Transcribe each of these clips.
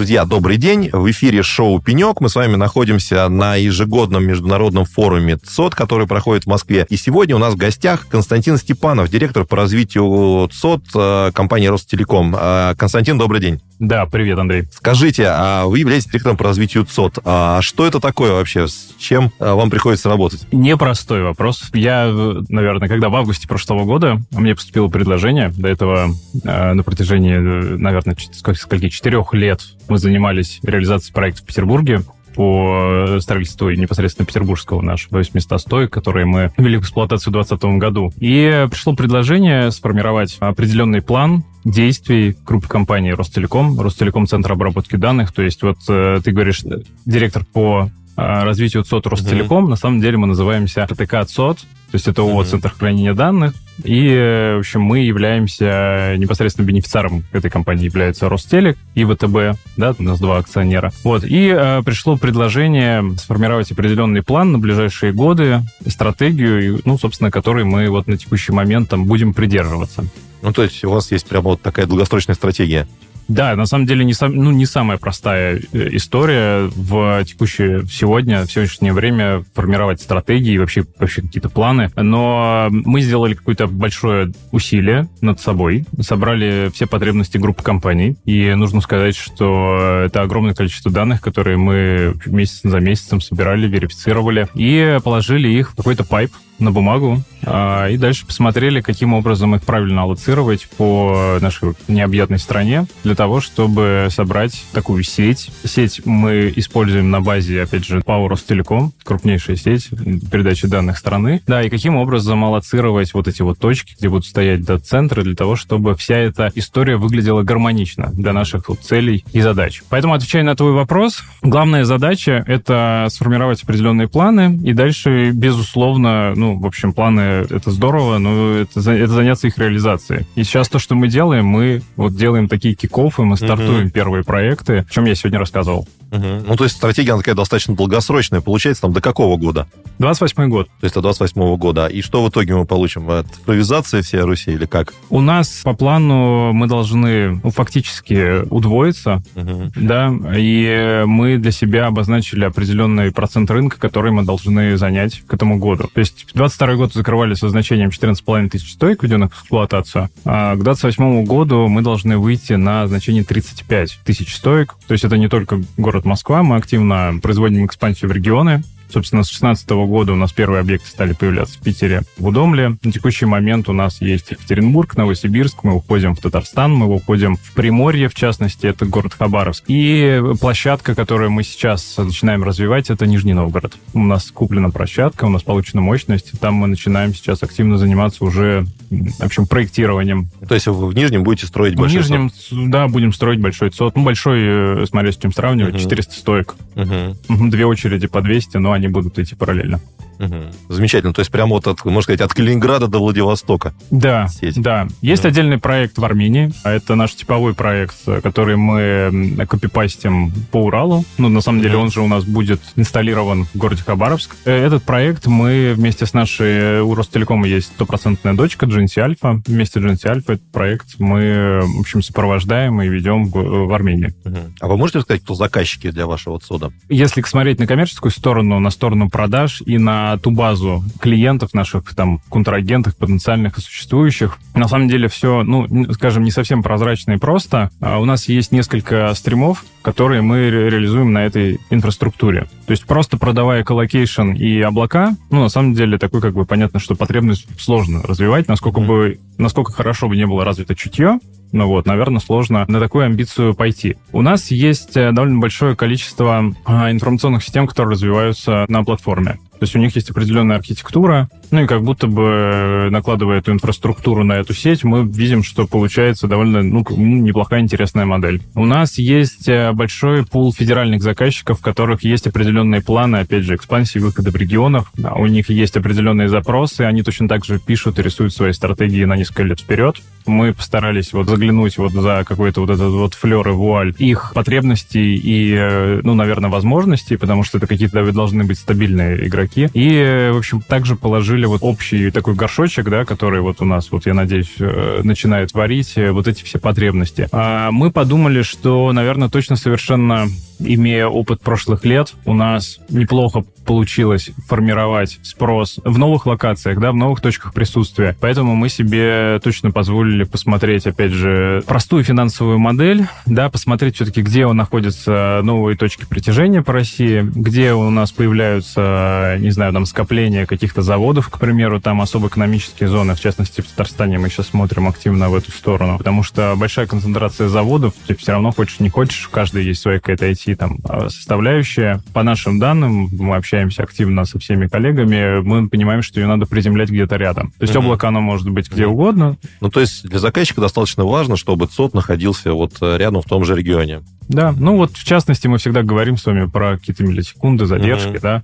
Друзья, добрый день. В эфире шоу «Пенек». Мы с вами находимся на ежегодном международном форуме ЦОД, который проходит в Москве. И сегодня у нас в гостях Константин Степанов, директор по развитию ЦОД э, компании «Ростелеком». Э, Константин, добрый день. Да, привет, Андрей. Скажите, а вы являетесь директором по развитию ЦОД. А что это такое вообще? С чем э, вам приходится работать? Непростой вопрос. Я, наверное, когда в августе прошлого года мне поступило предложение, до этого на протяжении, наверное, скольки, четырех лет мы занимались реализацией проекта в Петербурге по строительству непосредственно петербургского нашего 800 стоек, которые мы ввели в эксплуатацию в 2020 году. И пришло предложение сформировать определенный план действий группы компании Ростелеком, Ростелеком Центр обработки данных. То есть вот э, ты говоришь, директор по э, развитию ЦОД Ростелеком, mm-hmm. на самом деле мы называемся РТК ЦОД, то есть это ООО mm-hmm. «Центр хранения данных». И, в общем, мы являемся непосредственно бенефициаром этой компании, является Ростелек и ВТБ, да, у нас два акционера. Вот, и э, пришло предложение сформировать определенный план на ближайшие годы, стратегию, ну, собственно, которой мы вот на текущий момент там будем придерживаться. Ну, то есть у вас есть прямо вот такая долгосрочная стратегия? Да, на самом деле не, сам, ну, не самая простая э, история в текущее, сегодня, в сегодняшнее время формировать стратегии и вообще, вообще какие-то планы. Но мы сделали какое-то большое усилие над собой, собрали все потребности группы компаний, и нужно сказать, что это огромное количество данных, которые мы месяц за месяцем собирали, верифицировали и положили их в какой-то пайп, на бумагу а, и дальше посмотрели, каким образом их правильно аллоцировать по нашей необъятной стране для того, чтобы собрать такую сеть. Сеть мы используем на базе, опять же, Power Ростелеком, крупнейшая сеть передачи данных страны. Да, и каким образом аллоцировать вот эти вот точки, где будут стоять дата-центры, для того, чтобы вся эта история выглядела гармонично для наших вот целей и задач. Поэтому, отвечая на твой вопрос, главная задача — это сформировать определенные планы и дальше, безусловно, ну, в общем, планы — это здорово, но это, это заняться их реализацией. И сейчас то, что мы делаем, мы вот делаем такие кик-оффы, мы стартуем uh-huh. первые проекты, о чем я сегодня рассказывал. Угу. Ну, то есть стратегия, она такая достаточно долгосрочная. Получается, там до какого года? 28 год. То есть до 28 года. И что в итоге мы получим? Цифровизация всей Руси или как? У нас по плану мы должны ну, фактически удвоиться, угу. да, и мы для себя обозначили определенный процент рынка, который мы должны занять к этому году. То есть 22 год закрывали со значением 14,5 тысяч стоек, введенных в эксплуатацию, а к 28 году мы должны выйти на значение 35 тысяч стоек. То есть это не только город город Москва. Мы активно производим экспансию в регионы. Собственно, с 2016 года у нас первые объекты стали появляться в Питере, в Удомле. На текущий момент у нас есть Екатеринбург, Новосибирск, мы уходим в Татарстан, мы уходим в Приморье, в частности, это город Хабаровск. И площадка, которую мы сейчас начинаем развивать, это Нижний Новгород. У нас куплена площадка, у нас получена мощность, там мы начинаем сейчас активно заниматься уже, в общем, проектированием. То есть в Нижнем будете строить большой В Нижнем, сот? да, будем строить большой ЦОД. Ну, большой, э, смотря с чем сравнивать, угу. 400 стоек. Угу. Две очереди по 200, но они будут идти параллельно. Угу. Замечательно. То есть прямо вот, от, можно сказать, от Калининграда до Владивостока. Да, сеть. да. Есть угу. отдельный проект в Армении. А это наш типовой проект, который мы копипастим по Уралу. Ну, на самом деле, он же у нас будет инсталлирован в городе Хабаровск. Э, этот проект мы вместе с нашей у Ростелекома есть стопроцентная дочка GNC Alpha. Вместе с GNC Alpha этот проект мы, в общем, сопровождаем и ведем в, в Армении. Угу. А вы можете сказать, кто заказчики для вашего ЦОДа? Если смотреть на коммерческую сторону, на сторону продаж и на ту базу клиентов наших, там, контрагентов, потенциальных и существующих. На самом деле все, ну, скажем, не совсем прозрачно и просто. А у нас есть несколько стримов, которые мы реализуем на этой инфраструктуре. То есть просто продавая colocation и облака, ну, на самом деле, такой, как бы, понятно, что потребность сложно развивать, насколько бы, насколько хорошо бы не было развито чутье, ну вот, наверное, сложно на такую амбицию пойти. У нас есть э, довольно большое количество а, информационных систем, которые развиваются на платформе. То есть у них есть определенная архитектура, ну и как будто бы э, накладывая эту инфраструктуру на эту сеть, мы видим, что получается довольно ну, неплохая, интересная модель. У нас есть э, большой пул федеральных заказчиков, в которых есть определенные планы, опять же, экспансии, выхода в регионах. Да, у них есть определенные запросы, они точно так же пишут и рисуют свои стратегии на несколько лет вперед. Мы постарались вот заглянуть вот за какой-то вот этот вот флер и вуаль их потребностей и, э, ну, наверное, возможностей, потому что это какие-то должны быть стабильные игроки чуваки. И, в общем, также положили вот общий такой горшочек, да, который вот у нас, вот я надеюсь, э, начинает варить вот эти все потребности. А мы подумали, что, наверное, точно совершенно имея опыт прошлых лет, у нас неплохо получилось формировать спрос в новых локациях, да, в новых точках присутствия. Поэтому мы себе точно позволили посмотреть, опять же, простую финансовую модель, да, посмотреть все-таки, где у находятся новые точки притяжения по России, где у нас появляются, не знаю, там, скопления каких-то заводов, к примеру, там особо экономические зоны, в частности, в Татарстане мы сейчас смотрим активно в эту сторону, потому что большая концентрация заводов, ты все равно хочешь, не хочешь, у каждой есть своя какая-то IT там а, составляющая. По нашим данным, мы общаемся активно со всеми коллегами, мы понимаем, что ее надо приземлять где-то рядом. То есть mm-hmm. облако, оно может быть где mm-hmm. угодно. Ну, то есть для заказчика достаточно важно, чтобы ЦОД находился вот э, рядом в том же регионе. Да, ну вот в частности мы всегда говорим с вами про какие-то миллисекунды, задержки, mm-hmm. да.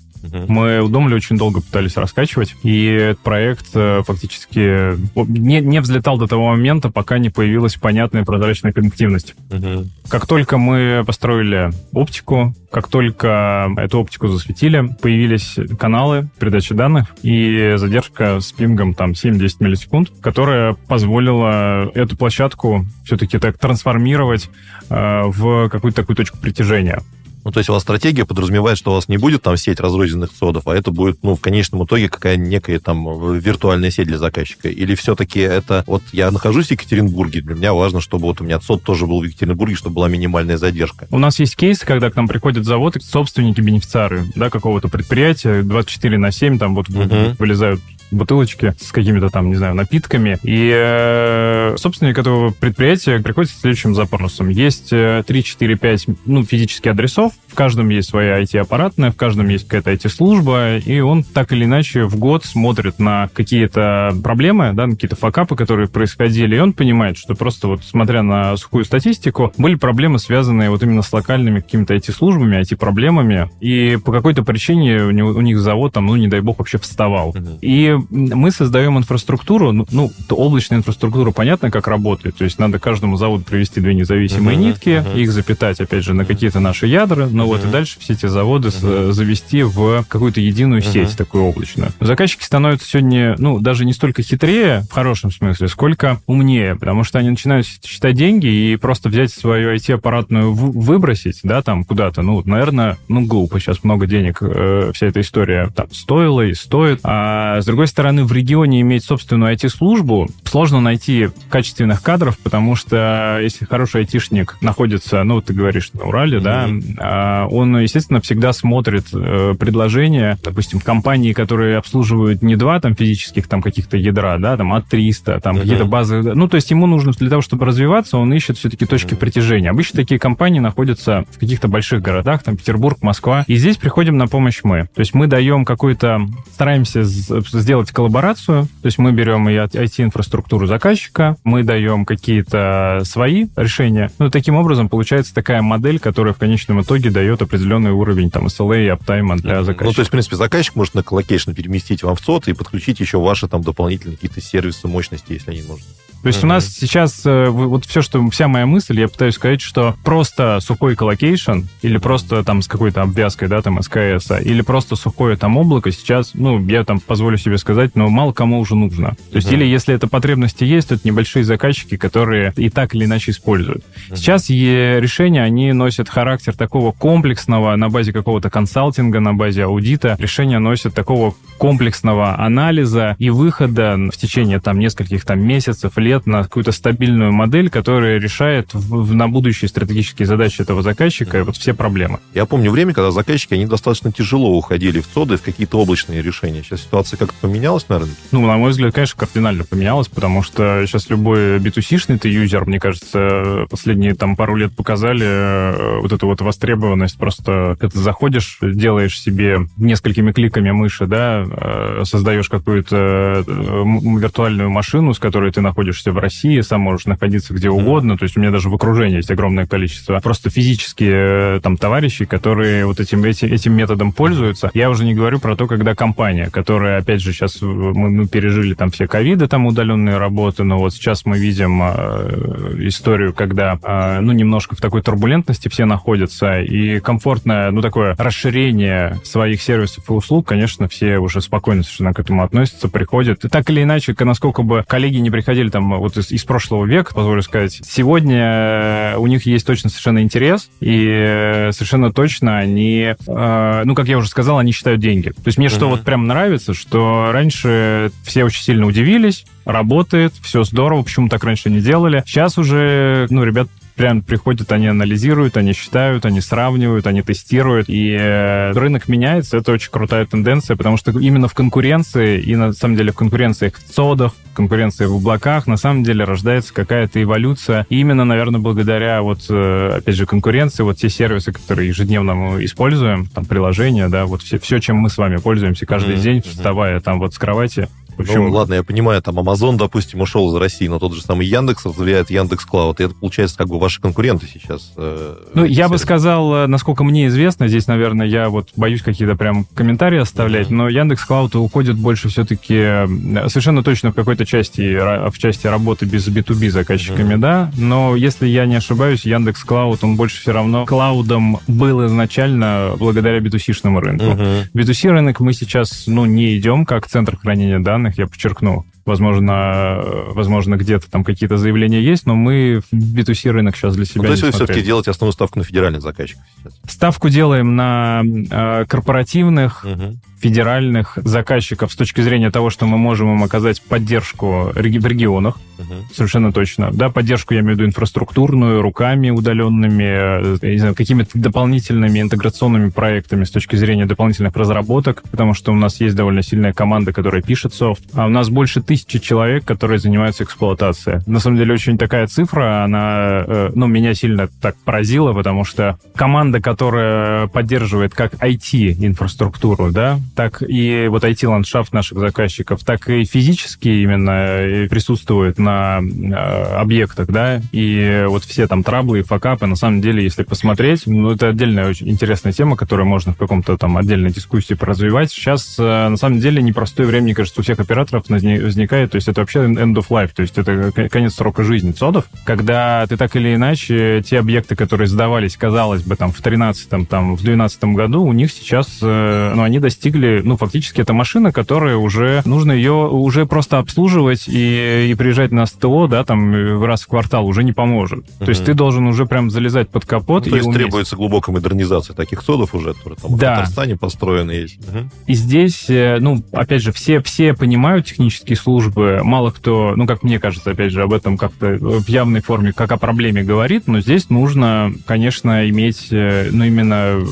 Мы у Домли очень долго пытались раскачивать, и этот проект э, фактически не, не взлетал до того момента, пока не появилась понятная прозрачная коннективность. Угу. Как только мы построили оптику, как только эту оптику засветили, появились каналы передачи данных и задержка с пингом там 7-10 миллисекунд, которая позволила эту площадку все-таки так трансформировать э, в какую-то такую точку притяжения. Ну, то есть у вас стратегия подразумевает, что у вас не будет там сеть разрозненных цодов, а это будет, ну, в конечном итоге какая некая там виртуальная сеть для заказчика. Или все-таки это... Вот я нахожусь в Екатеринбурге, для меня важно, чтобы вот у меня цод тоже был в Екатеринбурге, чтобы была минимальная задержка. У нас есть кейсы, когда к нам приходят заводы, собственники, бенефициары, да, какого-то предприятия, 24 на 7 там вот uh-huh. вылезают бутылочки с какими-то там, не знаю, напитками. И э, собственник этого предприятия приходит с следующим запросом. Есть 3, 4, 5 ну, физических адресов, в каждом есть своя IT-аппаратная, в каждом есть какая-то IT-служба, и он так или иначе в год смотрит на какие-то проблемы, да, на какие-то факапы, которые происходили, и он понимает, что просто вот смотря на сухую статистику, были проблемы, связанные вот именно с локальными какими-то IT-службами, IT-проблемами, и по какой-то причине у, него, у них завод там, ну, не дай бог, вообще вставал. Uh-huh. И мы создаем инфраструктуру, ну, ну облачная инфраструктура понятно, как работает. То есть надо каждому заводу привести две независимые uh-huh, нитки, uh-huh. их запитать, опять же, на какие-то наши ядра, ну uh-huh. вот, и дальше все эти заводы uh-huh. завести в какую-то единую uh-huh. сеть такую облачную. Заказчики становятся сегодня, ну, даже не столько хитрее, в хорошем смысле, сколько умнее, потому что они начинают считать деньги и просто взять свою IT-аппаратную выбросить, да, там куда-то, ну, наверное, ну, глупо, сейчас много денег э, вся эта история там стоила и стоит, а с другой другой стороны, в регионе иметь собственную IT-службу сложно найти качественных кадров, потому что если хороший айтишник находится, ну, ты говоришь, на Урале, mm-hmm. да, он, естественно, всегда смотрит э, предложения, допустим, компании, которые обслуживают не два там физических там каких-то ядра, да, там, а 300, там, mm-hmm. какие-то базы. Ну, то есть ему нужно для того, чтобы развиваться, он ищет все-таки точки mm-hmm. притяжения. Обычно такие компании находятся в каких-то больших городах, там, Петербург, Москва. И здесь приходим на помощь мы. То есть мы даем какой-то, стараемся сделать делать коллаборацию, то есть мы берем и IT-инфраструктуру заказчика, мы даем какие-то свои решения. Ну, таким образом получается такая модель, которая в конечном итоге дает определенный уровень там SLA и аптайма для заказчика. Ну, то есть, в принципе, заказчик может на colocation переместить вам в ЦОД и подключить еще ваши там дополнительные какие-то сервисы мощности, если они нужны. То есть mm-hmm. у нас сейчас э, вот все, что вся моя мысль, я пытаюсь сказать, что просто сухой colocation или просто там с какой-то обвязкой, да, там СКС, или просто сухое там облако сейчас, ну, я там позволю себе сказать, но мало кому уже нужно. То есть mm-hmm. или если это потребности есть, то это небольшие заказчики, которые и так или иначе используют. Mm-hmm. Сейчас решения, они носят характер такого комплексного на базе какого-то консалтинга, на базе аудита. Решения носят такого комплексного анализа и выхода в течение там нескольких там месяцев, лет на какую-то стабильную модель, которая решает в, на будущие стратегические задачи этого заказчика вот все проблемы. Я помню время, когда заказчики, они достаточно тяжело уходили в ЦОДы, в какие-то облачные решения. Сейчас ситуация как-то поменялась на рынке? Ну, на мой взгляд, конечно, кардинально поменялась, потому что сейчас любой B2C-шный ты юзер, мне кажется, последние там пару лет показали э, вот эту вот востребованность. Просто когда ты заходишь, делаешь себе несколькими кликами мыши, да, Э, создаешь какую-то э, виртуальную машину, с которой ты находишь находишься в России, сам можешь находиться где угодно. То есть у меня даже в окружении есть огромное количество просто физические там товарищи, которые вот этим, этим, этим методом пользуются. Я уже не говорю про то, когда компания, которая, опять же, сейчас мы, мы пережили там все ковиды, там удаленные работы, но вот сейчас мы видим э, историю, когда, э, ну, немножко в такой турбулентности все находятся, и комфортное, ну, такое расширение своих сервисов и услуг, конечно, все уже спокойно совершенно к этому относятся, приходят. И так или иначе, насколько бы коллеги не приходили там вот из, из прошлого века, позволю сказать, сегодня у них есть точно совершенно интерес, и совершенно точно они, э, ну, как я уже сказал, они считают деньги. То есть мне mm-hmm. что вот прям нравится, что раньше все очень сильно удивились, работает, все здорово, почему так раньше не делали. Сейчас уже, ну, ребят прям приходят, они анализируют, они считают, они сравнивают, они тестируют, и э, рынок меняется, это очень крутая тенденция, потому что именно в конкуренции, и на самом деле в конкуренции в цодах, конкуренции в облаках, на самом деле рождается какая-то эволюция. И именно, наверное, благодаря вот, э, опять же, конкуренции, вот те сервисы, которые ежедневно мы используем, там, приложения, да, вот все, все чем мы с вами пользуемся каждый mm-hmm. день, вставая там вот с кровати, Почему? Ну, ладно, я понимаю, там Amazon, допустим, ушел из России, но тот же самый Яндекс разделяет Яндекс Клауд, и это, получается, как бы ваши конкуренты сейчас. Э, ну, я сервисы. бы сказал, э, насколько мне известно, здесь, наверное, я вот боюсь какие-то прям комментарии оставлять, mm-hmm. но Яндекс Клауд уходит больше все-таки э, совершенно точно в какой-то части, в части работы без B2B заказчиками, mm-hmm. да, но если я не ошибаюсь, Яндекс Клауд, он больше все равно клаудом был изначально благодаря B2C-шному рынку. Mm-hmm. B2C рынок мы сейчас, ну, не идем как центр хранения данных, данных, я подчеркну. Возможно, возможно где-то там какие-то заявления есть, но мы в B2C рынок сейчас для себя ну, То есть вы все-таки делаете основную ставку на федеральных заказчиков сейчас? Ставку делаем на э, корпоративных, угу федеральных заказчиков с точки зрения того, что мы можем им оказать поддержку в регионах, угу. совершенно точно. Да, поддержку, я имею в виду инфраструктурную, руками удаленными, э, знаю, какими-то дополнительными интеграционными проектами с точки зрения дополнительных разработок, потому что у нас есть довольно сильная команда, которая пишет софт, а у нас больше тысячи человек, которые занимаются эксплуатацией. На самом деле очень такая цифра, она, э, ну, меня сильно так поразила, потому что команда, которая поддерживает как IT-инфраструктуру, да, так и вот IT-ландшафт наших заказчиков, так и физически именно э, присутствует на э, объектах, да, и вот все там траблы и факапы, на самом деле, если посмотреть, ну, это отдельная очень интересная тема, которую можно в каком-то там отдельной дискуссии поразвивать. Сейчас, э, на самом деле, непростое время, мне кажется, у всех операторов возникает, то есть это вообще end of life, то есть это конец срока жизни цодов, когда ты так или иначе, те объекты, которые сдавались, казалось бы, там, в 13 там, в 12 году, у них сейчас, ну, они достигли или, ну, фактически это машина, которая уже, нужно ее уже просто обслуживать и, и приезжать на СТО, да, там раз в квартал уже не поможет. Uh-huh. То есть ты должен уже прям залезать под капот ну, то есть уметь. требуется глубокая модернизация таких содов уже, которые там да. в Татарстане построены есть. Uh-huh. И здесь, э, ну, опять же, все, все понимают технические службы, мало кто, ну, как мне кажется, опять же, об этом как-то в явной форме, как о проблеме говорит, но здесь нужно, конечно, иметь, э, ну, именно э,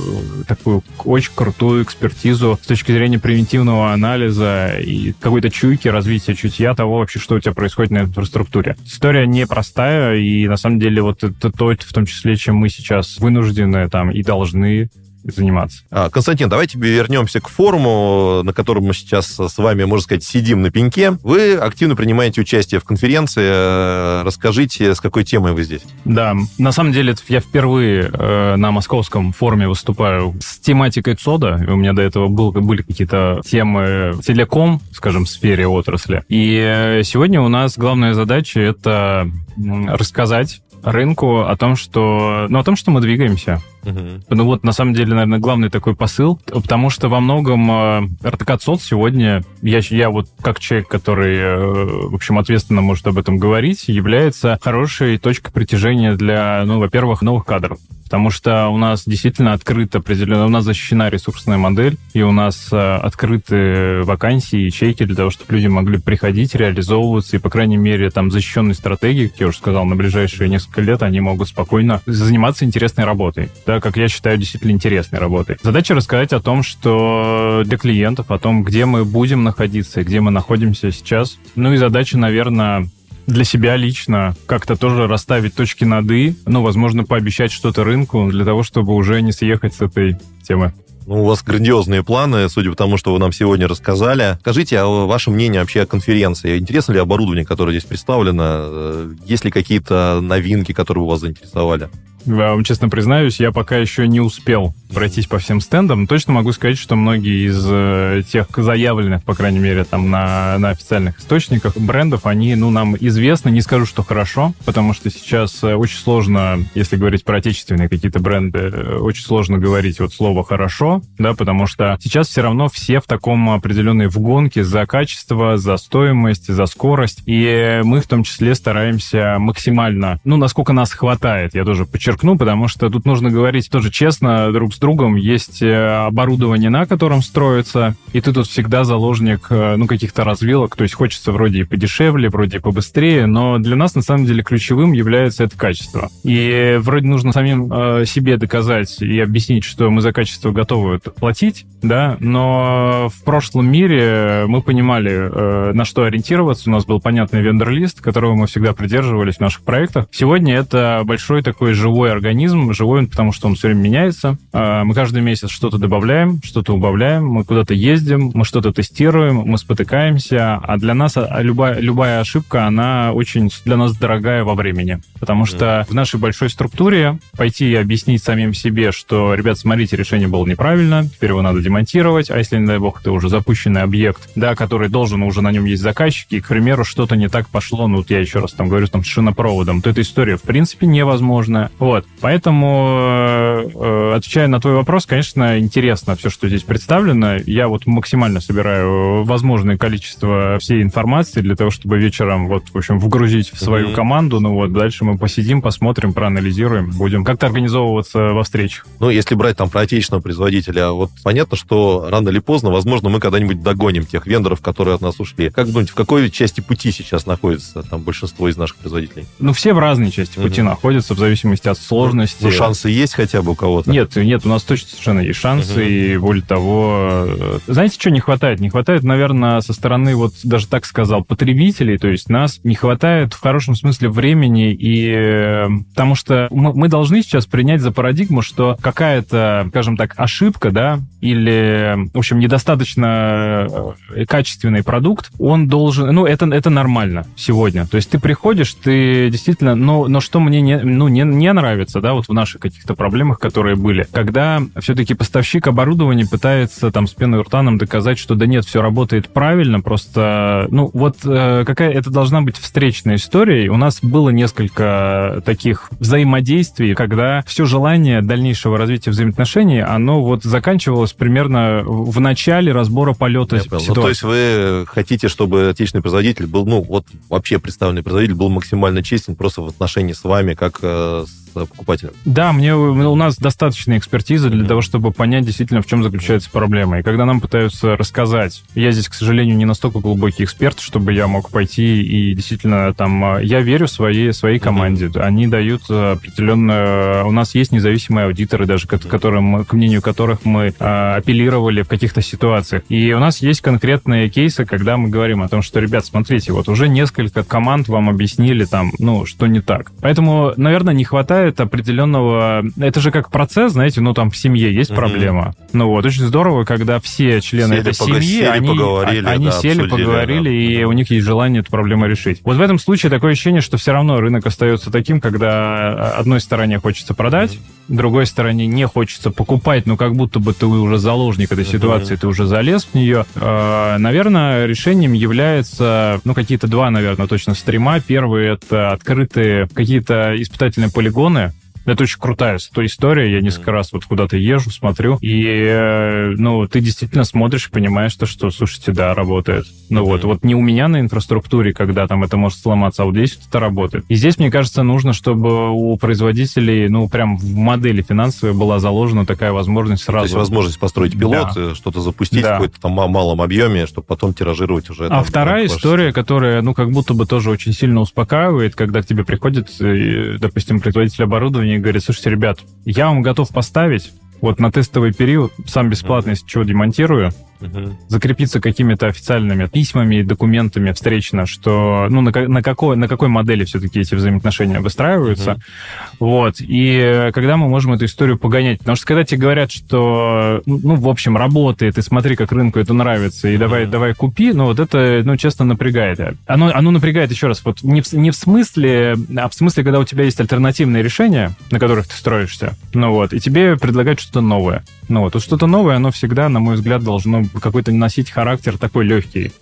такую очень крутую экспертизу с точки точки зрения превентивного анализа и какой-то чуйки, развития чутья того вообще, что у тебя происходит на инфраструктуре. История непростая, и на самом деле вот это то, в том числе, чем мы сейчас вынуждены там и должны заниматься. А, Константин, давайте вернемся к форуму, на котором мы сейчас с вами, можно сказать, сидим на пеньке. Вы активно принимаете участие в конференции. Расскажите, с какой темой вы здесь? Да, на самом деле я впервые э, на московском форуме выступаю с тематикой ЦОДа. У меня до этого был, были какие-то темы телеком, скажем, в сфере отрасли. И э, сегодня у нас главная задача — это рассказать рынку о том, что, ну, о том, что мы двигаемся. Uh-huh. Ну вот, на самом деле, наверное, главный такой посыл, потому что во многом э, РТК ЦОД сегодня, я, я вот как человек, который, э, в общем, ответственно может об этом говорить, является хорошей точкой притяжения для, ну, во-первых, новых кадров потому что у нас действительно открыта определенно, у нас защищена ресурсная модель, и у нас э, открыты вакансии, ячейки для того, чтобы люди могли приходить, реализовываться, и, по крайней мере, там, защищенной стратегии, как я уже сказал, на ближайшие несколько лет они могут спокойно заниматься интересной работой, да, как я считаю, действительно интересной работой. Задача рассказать о том, что для клиентов, о том, где мы будем находиться, где мы находимся сейчас. Ну и задача, наверное, для себя лично как-то тоже расставить точки над «и», ну, возможно, пообещать что-то рынку для того, чтобы уже не съехать с этой темы. Ну, у вас грандиозные планы, судя по тому, что вы нам сегодня рассказали. Скажите, а ваше мнение вообще о конференции? Интересно ли оборудование, которое здесь представлено? Э, есть ли какие-то новинки, которые вас заинтересовали? Вам честно признаюсь, я пока еще не успел пройтись по всем стендам. Но точно могу сказать, что многие из э, тех заявленных, по крайней мере, там на, на официальных источниках брендов, они, ну, нам известны. Не скажу, что хорошо, потому что сейчас э, очень сложно, если говорить про отечественные какие-то бренды, э, очень сложно говорить вот слово «хорошо», да, потому что сейчас все равно все в таком определенной в гонке за качество, за стоимость, за скорость. И мы в том числе стараемся максимально, ну, насколько нас хватает, я тоже подчеркну, подчеркну, потому что тут нужно говорить тоже честно друг с другом. Есть э, оборудование, на котором строится, и ты тут всегда заложник, э, ну, каких-то развилок. То есть хочется вроде и подешевле, вроде и побыстрее, но для нас, на самом деле, ключевым является это качество. И вроде нужно самим э, себе доказать и объяснить, что мы за качество готовы платить, да, но в прошлом мире мы понимали, на что ориентироваться. У нас был понятный вендор-лист, которого мы всегда придерживались в наших проектах. Сегодня это большой такой живой живой организм, живой он, потому что он все время меняется. А, мы каждый месяц что-то добавляем, что-то убавляем, мы куда-то ездим, мы что-то тестируем, мы спотыкаемся, а для нас а, любая, любая ошибка, она очень для нас дорогая во времени. Потому что в нашей большой структуре пойти и объяснить самим себе, что, ребят, смотрите, решение было неправильно, теперь его надо демонтировать, а если, не дай бог, это уже запущенный объект, да, который должен, уже на нем есть заказчики, и, к примеру, что-то не так пошло, ну, вот я еще раз там говорю, там, с шинопроводом, то эта история, в принципе, невозможна. Вот. Поэтому, э, отвечая на твой вопрос, конечно, интересно все, что здесь представлено. Я вот максимально собираю возможное количество всей информации для того, чтобы вечером, вот, в общем, вгрузить в свою mm-hmm. команду. Ну вот, дальше мы посидим, посмотрим, проанализируем, будем как-то организовываться во встречах. Ну, если брать там про отечественного производителя, вот понятно, что рано или поздно, возможно, мы когда-нибудь догоним тех вендоров, которые от нас ушли. Как думаете, в какой части пути сейчас находится там большинство из наших производителей? Ну, все в разной части пути mm-hmm. находятся, в зависимости от сложности. Ну, шансы есть хотя бы у кого-то? Нет, нет, у нас точно совершенно есть шансы, угу. и более того... Э, знаете, что не хватает? Не хватает, наверное, со стороны, вот даже так сказал, потребителей, то есть нас не хватает в хорошем смысле времени, и э, потому что мы, мы должны сейчас принять за парадигму, что какая-то, скажем так, ошибка, да, или, в общем, недостаточно э, качественный продукт, он должен... Ну, это, это нормально сегодня. То есть ты приходишь, ты действительно... Но, но что мне не, ну, не, не нравится, да, вот в наших каких-то проблемах, которые были, когда все-таки поставщик оборудования пытается там с пеной рта доказать, что да нет, все работает правильно, просто, ну, вот э, какая это должна быть встречная история. У нас было несколько таких взаимодействий, когда все желание дальнейшего развития взаимоотношений, оно вот заканчивалось примерно в начале разбора полета ситуации. Ну, то есть вы хотите, чтобы отечественный производитель был, ну, вот вообще представленный производитель был максимально честен просто в отношении с вами, как э, с покупателем. Да, мне, у нас достаточно экспертизы для mm-hmm. того, чтобы понять действительно, в чем заключается проблема. И когда нам пытаются рассказать, я здесь, к сожалению, не настолько глубокий эксперт, чтобы я мог пойти и действительно там... А, я верю своей, своей команде. Mm-hmm. Они дают определенно... У нас есть независимые аудиторы, даже к, которым, к мнению которых мы а, апеллировали в каких-то ситуациях. И у нас есть конкретные кейсы, когда мы говорим о том, что, ребят, смотрите, вот уже несколько команд вам объяснили там, ну, что не так. Поэтому, наверное, не хватает хватает определенного... Это же как процесс, знаете, ну там в семье есть угу. проблема. Ну вот, очень здорово, когда все члены сели, этой семьи, сели, они, поговорили, они да, сели, обсудили, поговорили, да. и у них есть желание эту проблему решить. Вот в этом случае такое ощущение, что все равно рынок остается таким, когда одной стороне хочется продать, другой стороне не хочется покупать, но как будто бы ты уже заложник этой ситуации, ты уже залез в нее. А, наверное, решением является, ну, какие-то два, наверное, точно стрима. Первый — это открытые какие-то испытательные полигоны, зеленое, это очень крутая история. Я несколько раз вот куда-то езжу, смотрю, и, э, ну, ты действительно смотришь и понимаешь, что, что слушайте, да, работает. Ну вот, вот не у меня на инфраструктуре, когда там это может сломаться, а вот здесь вот это работает. И здесь, мне кажется, нужно, чтобы у производителей, ну, прям в модели финансовой была заложена такая возможность сразу. То есть возможность построить пилот, да. Э, что-то запустить да. в какой-то там малом объеме, чтобы потом тиражировать уже. А там, вторая история, которая, ну, как будто бы тоже очень сильно успокаивает, когда к тебе приходит, э, допустим, производитель оборудования и говорит, слушайте, ребят, я вам готов поставить, вот на тестовый период, сам бесплатно, если чего демонтирую, угу. закрепиться какими-то официальными письмами и документами встречно, что ну, на, на, какой, на какой модели все-таки эти взаимоотношения выстраиваются. Угу. Вот. И когда мы можем эту историю погонять? Потому что когда тебе говорят, что, ну, в общем, работает, и смотри, как рынку это нравится, и давай, угу. давай купи, ну, вот это, ну, честно, напрягает. Оно, оно напрягает, еще раз, вот не в, не в смысле, а в смысле, когда у тебя есть альтернативные решения, на которых ты строишься, ну вот, и тебе предлагают что-то новое. Ну вот, вот что-то новое, оно всегда, на мой взгляд, должно какой-то носить характер такой легкий.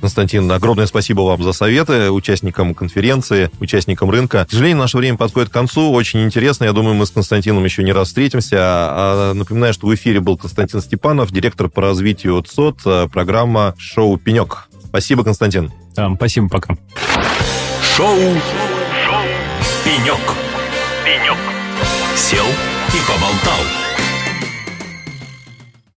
Константин, огромное спасибо вам за советы, участникам конференции, участникам рынка. К сожалению, наше время подходит к концу. Очень интересно. Я думаю, мы с Константином еще не раз встретимся. А, напоминаю, что в эфире был Константин Степанов, директор по развитию ЦОД, э, программа «Шоу Пенек». Спасибо, Константин. Да, спасибо, пока. Шоу, Шоу. Пенек. Пенек. Сел и поболтал.